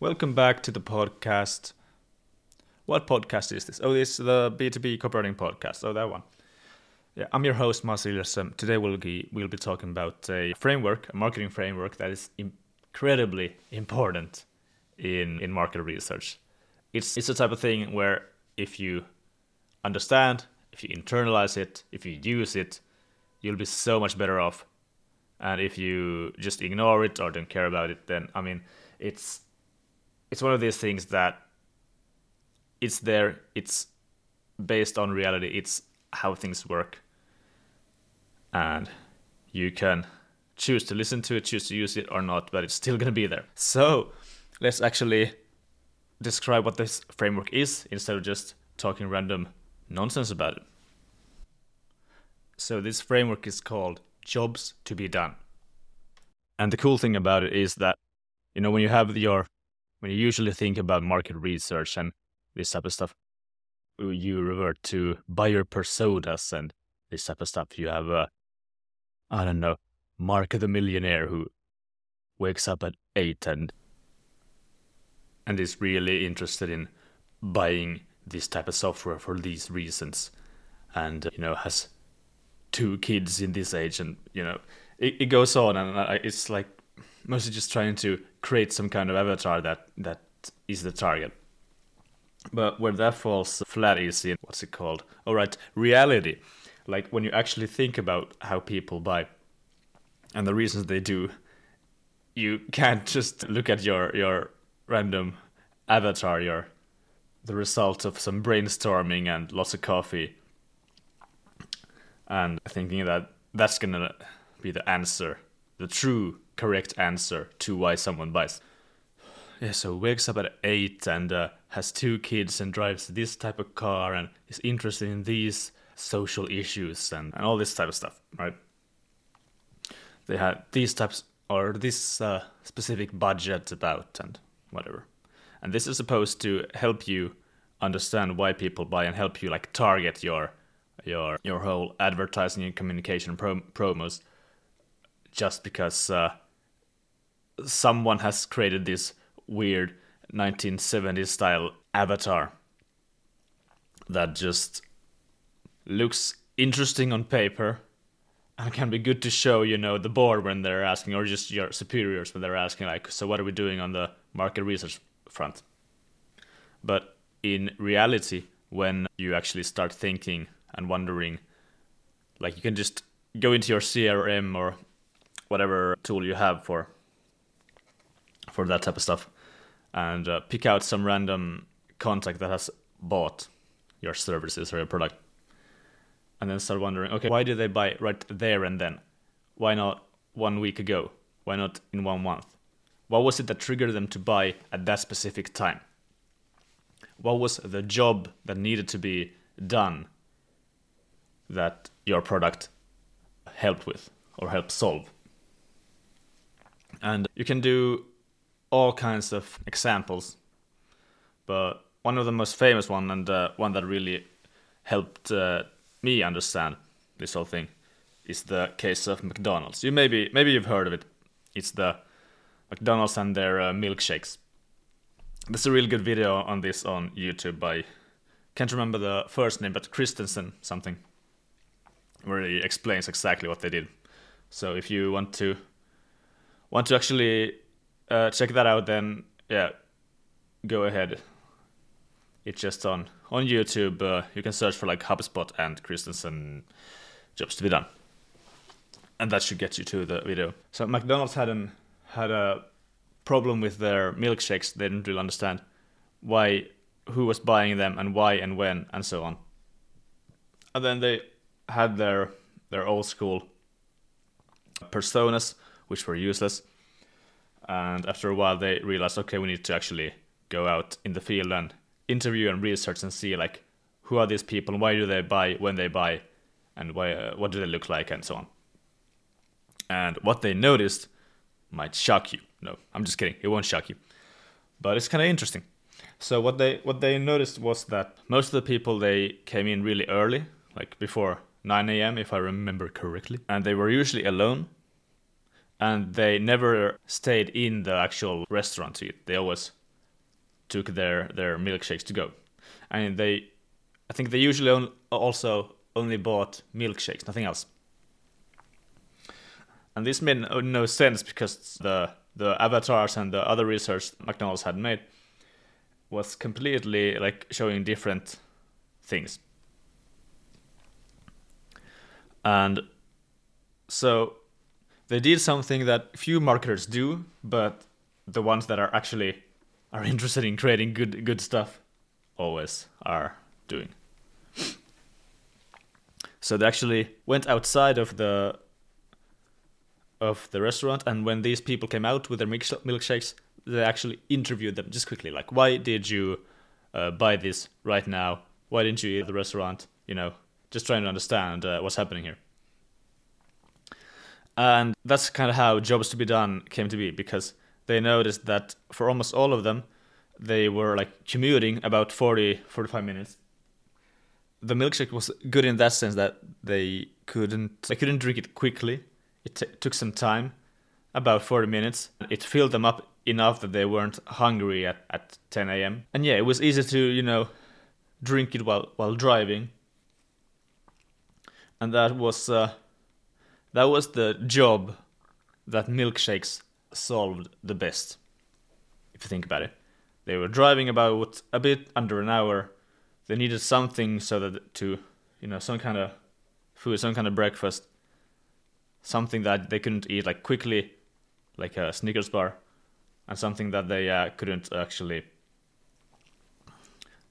Welcome back to the podcast. What podcast is this? Oh, is the B2B copywriting podcast. Oh, that one. Yeah, I'm your host, Mars Today we'll be, we'll be talking about a framework, a marketing framework that is incredibly important in, in market research. It's, it's the type of thing where if you understand, if you internalize it, if you use it, you'll be so much better off. And if you just ignore it or don't care about it, then I mean, it's it's one of these things that it's there, it's based on reality, it's how things work. And you can choose to listen to it, choose to use it or not, but it's still going to be there. So let's actually describe what this framework is instead of just talking random nonsense about it. So this framework is called Jobs to be Done. And the cool thing about it is that, you know, when you have your when you usually think about market research and this type of stuff, uh, you revert to buyer personas and this type of stuff. You have a, I don't know, Mark the millionaire who wakes up at eight and and is really interested in buying this type of software for these reasons, and you know has two kids in this age, and you know it, it goes on, and it's like mostly just trying to create some kind of avatar that that is the target. But where that falls flat is in what's it called? All right, reality. Like when you actually think about how people buy and the reasons they do, you can't just look at your your random avatar, your the result of some brainstorming and lots of coffee, and thinking that that's gonna be the answer, the true correct answer to why someone buys. Yeah, so wakes up at eight and uh, has two kids and drives this type of car and is interested in these social issues and, and all this type of stuff, right? They had these types or this uh, specific budget about and whatever. And this is supposed to help you understand why people buy and help you like target your your your whole advertising and communication prom- promos just because uh, someone has created this weird 1970s style avatar that just looks interesting on paper and can be good to show, you know, the board when they're asking, or just your superiors when they're asking, like, so what are we doing on the market research front? But in reality, when you actually start thinking and wondering, like, you can just go into your CRM or whatever tool you have for for that type of stuff. And uh, pick out some random contact that has bought your services or your product. And then start wondering okay why did they buy right there and then? Why not one week ago? Why not in one month? What was it that triggered them to buy at that specific time? What was the job that needed to be done that your product helped with or helped solve? And you can do all kinds of examples, but one of the most famous one and uh, one that really helped uh, me understand this whole thing is the case of McDonald's. You maybe maybe you've heard of it. It's the McDonald's and their uh, milkshakes. There's a really good video on this on YouTube by can't remember the first name, but Christensen something, where he explains exactly what they did. So if you want to want to actually uh, check that out, then yeah, go ahead. It's just on on YouTube. Uh, you can search for like HubSpot and Christensen jobs to be done, and that should get you to the video. So McDonald's had an had a problem with their milkshakes. They didn't really understand why, who was buying them, and why and when, and so on. And then they had their their old school personas, which were useless and after a while they realized okay we need to actually go out in the field and interview and research and see like who are these people and why do they buy when they buy and why uh, what do they look like and so on. And what they noticed might shock you. No i'm just kidding. It won't shock you. But it's kind of interesting. So what they what they noticed was that most of the people they came in really early like before 9 a.m if i remember correctly. And they were usually alone and they never stayed in the actual restaurant to eat. They always took their their milkshakes to go, and they, I think they usually on, also only bought milkshakes, nothing else. And this made no, no sense because the the avatars and the other research McDonald's had made was completely like showing different things. And so they did something that few marketers do, but the ones that are actually are interested in creating good good stuff always are doing. So they actually went outside of the of the restaurant, and when these people came out with their milkshakes, they actually interviewed them just quickly, like, "Why did you uh, buy this right now? Why didn't you eat at the restaurant? You know, just trying to understand uh, what's happening here." And that's kind of how jobs to be done came to be because they noticed that for almost all of them, they were like commuting about 40, 45 minutes. The milkshake was good in that sense that they couldn't they couldn't drink it quickly. It t- took some time, about 40 minutes. It filled them up enough that they weren't hungry at, at 10 a.m. And yeah, it was easy to, you know, drink it while while driving. And that was uh, that was the job that milkshakes solved the best. If you think about it, they were driving about a bit under an hour. They needed something so that to, you know, some kind of food, some kind of breakfast, something that they couldn't eat like quickly, like a Snickers bar, and something that they uh, couldn't actually,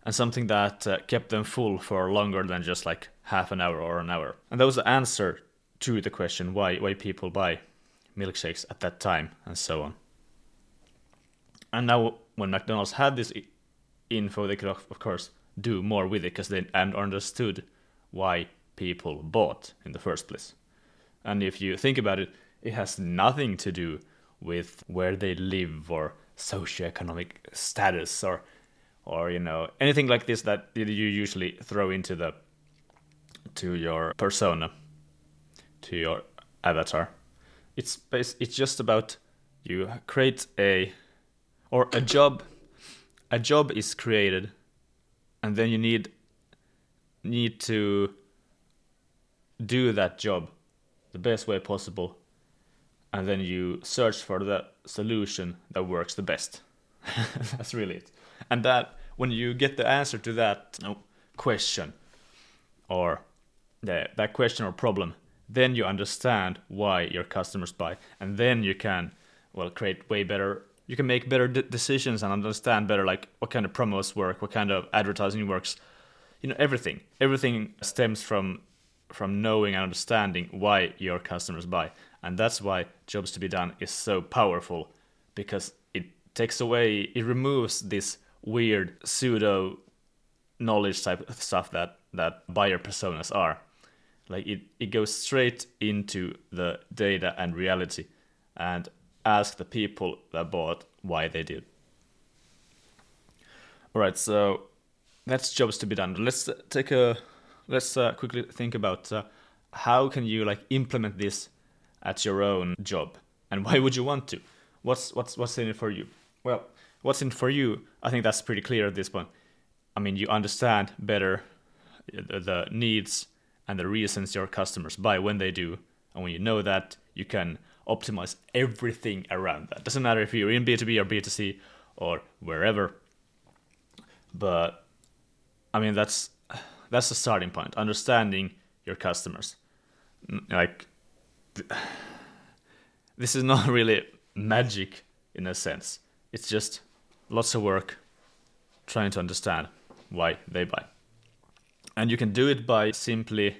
and something that uh, kept them full for longer than just like half an hour or an hour. And that was the answer to the question why why people buy milkshakes at that time and so on. And now when McDonald's had this info, they could of course do more with it because they and understood why people bought in the first place. And if you think about it, it has nothing to do with where they live or socioeconomic status or or you know anything like this that you usually throw into the to your persona to your avatar. It's it's just about you create a or a job. A job is created, and then you need need to do that job the best way possible, and then you search for the solution that works the best. That's really it. And that when you get the answer to that question or the, that question or problem, then you understand why your customers buy. And then you can well create way better you can make better decisions and understand better like what kind of promos work what kind of advertising works. You know everything everything stems from from knowing and understanding why your customers buy. And that's why jobs to be done is so powerful because it takes away it removes this weird pseudo knowledge type of stuff that that buyer personas are like it, it goes straight into the data and reality and ask the people that bought why they did. All right, so that's jobs to be done. Let's take a let's uh, quickly think about uh, how can you like implement this at your own job and why would you want to? What's what's what's in it for you? Well, what's in it for you? I think that's pretty clear at this point. I mean, you understand better the, the needs and the reasons your customers buy when they do. And when you know that, you can optimize everything around that. Doesn't matter if you're in B2B or B2C or wherever. But I mean that's that's the starting point. Understanding your customers. Mm, like this is not really magic in a sense. It's just lots of work trying to understand why they buy. And you can do it by simply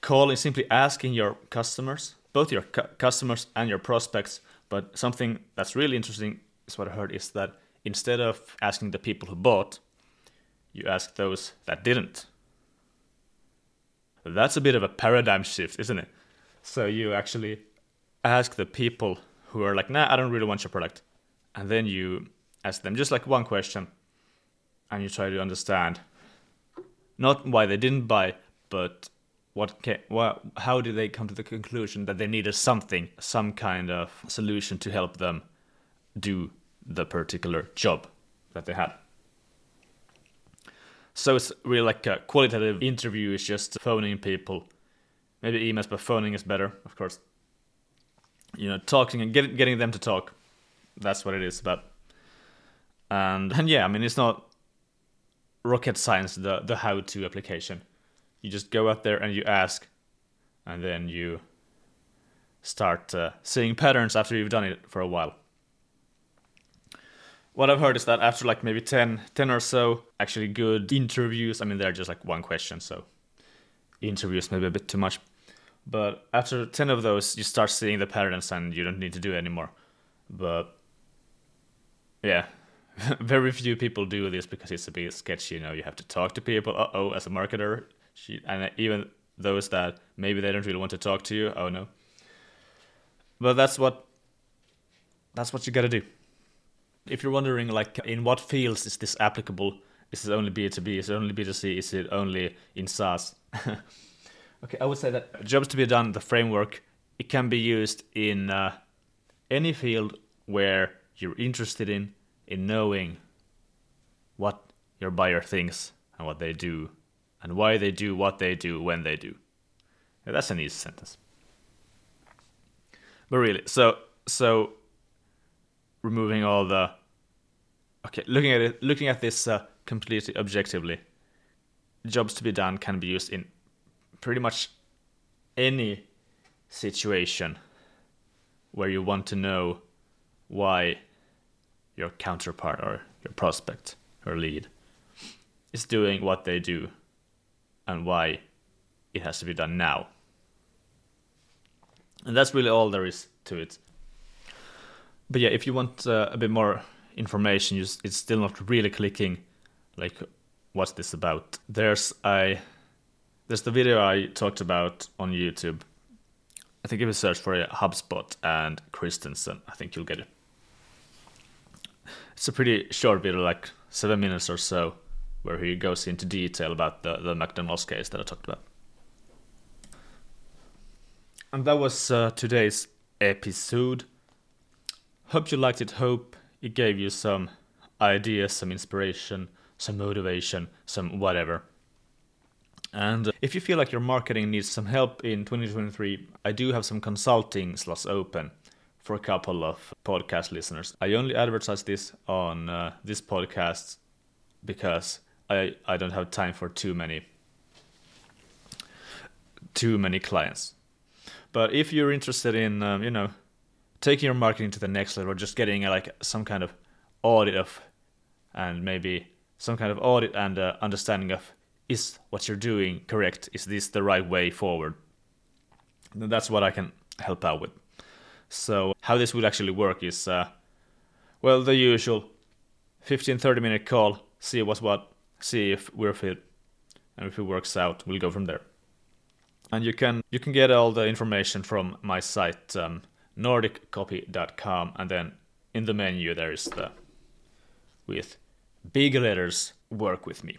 calling, simply asking your customers, both your cu- customers and your prospects. But something that's really interesting is what I heard is that instead of asking the people who bought, you ask those that didn't. That's a bit of a paradigm shift, isn't it? So you actually ask the people who are like, nah, I don't really want your product. And then you ask them just like one question and you try to understand not why they didn't buy, but what, can, how did they come to the conclusion that they needed something, some kind of solution to help them do the particular job that they had. So it's really like a qualitative interview is just phoning people. Maybe emails, but phoning is better, of course. You know, talking and get, getting them to talk. That's what it is about. And, and yeah, I mean, it's not rocket science, the, the how to application. You just go out there and you ask, and then you start uh, seeing patterns after you've done it for a while. What I've heard is that after like maybe 10, 10 or so actually good interviews, I mean, they're just like one question, so interviews maybe a bit too much. But after 10 of those, you start seeing the patterns and you don't need to do it anymore. But yeah, very few people do this because it's a bit sketchy. You know, you have to talk to people. Uh oh, as a marketer, and even those that maybe they don't really want to talk to you. Oh no. But that's what that's what you got to do. If you're wondering, like, in what fields is this applicable? Is it only B2B? Is it only B2C? Is it only in SaaS? okay, I would say that jobs to be done, the framework, it can be used in uh, any field where you're interested in in knowing what your buyer thinks and what they do and why they do what they do when they do. Yeah, that's an easy sentence. But really, so so removing all the okay, looking at it, looking at this uh, completely objectively, jobs to be done can be used in pretty much any situation where you want to know why your counterpart or your prospect or lead is doing what they do and why it has to be done now. And that's really all there is to it. But yeah, if you want uh, a bit more information, you, it's still not really clicking like what's this about. There's a there's the video I talked about on YouTube. I think if you search for a HubSpot and Christensen, I think you'll get it. It's a pretty short video, like seven minutes or so, where he goes into detail about the, the McDonald's case that I talked about. And that was uh, today's episode. Hope you liked it. Hope it gave you some ideas, some inspiration, some motivation, some whatever. And uh, if you feel like your marketing needs some help in 2023, I do have some consulting slots open for a couple of podcast listeners. I only advertise this on uh, this podcast because I I don't have time for too many too many clients. But if you're interested in um, you know taking your marketing to the next level, just getting uh, like some kind of audit of and maybe some kind of audit and uh, understanding of is what you're doing correct? Is this the right way forward? That's what I can help out with. So how this would actually work is, uh, well, the usual 15 30 minute call, see what's what, see if we're fit, and if it works out, we'll go from there. And you can you can get all the information from my site um, nordiccopy.com, and then in the menu there is the with big letters work with me.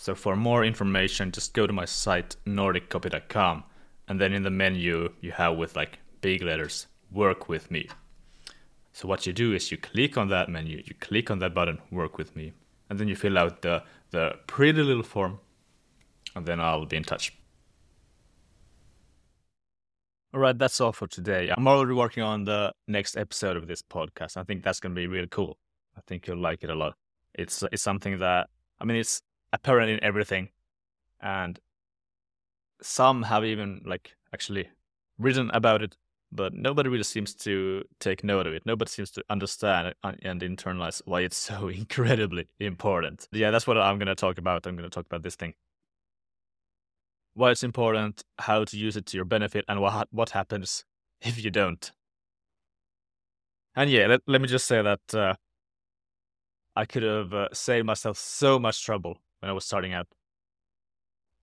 So for more information, just go to my site nordiccopy.com, and then in the menu you have with like big letters, work with me. So what you do is you click on that menu, you click on that button, work with me, and then you fill out the, the pretty little form, and then I'll be in touch. All right, that's all for today. I'm already working on the next episode of this podcast. I think that's going to be really cool. I think you'll like it a lot. It's it's something that I mean, it's apparent in everything, and some have even like actually written about it but nobody really seems to take note of it. Nobody seems to understand and internalize why it's so incredibly important. Yeah, that's what I'm going to talk about. I'm going to talk about this thing. Why it's important, how to use it to your benefit, and what what happens if you don't. And yeah, let, let me just say that uh, I could have uh, saved myself so much trouble when I was starting out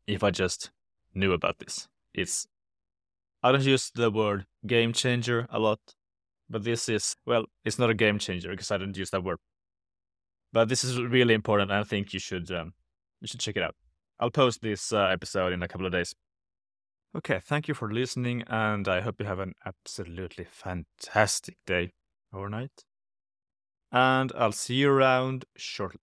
if I just knew about this. It's I don't use the word game changer a lot, but this is, well, it's not a game changer because I don't use that word. But this is really important, and I think you should um, you should check it out. I'll post this uh, episode in a couple of days. Okay, thank you for listening, and I hope you have an absolutely fantastic day or night. and I'll see you around shortly.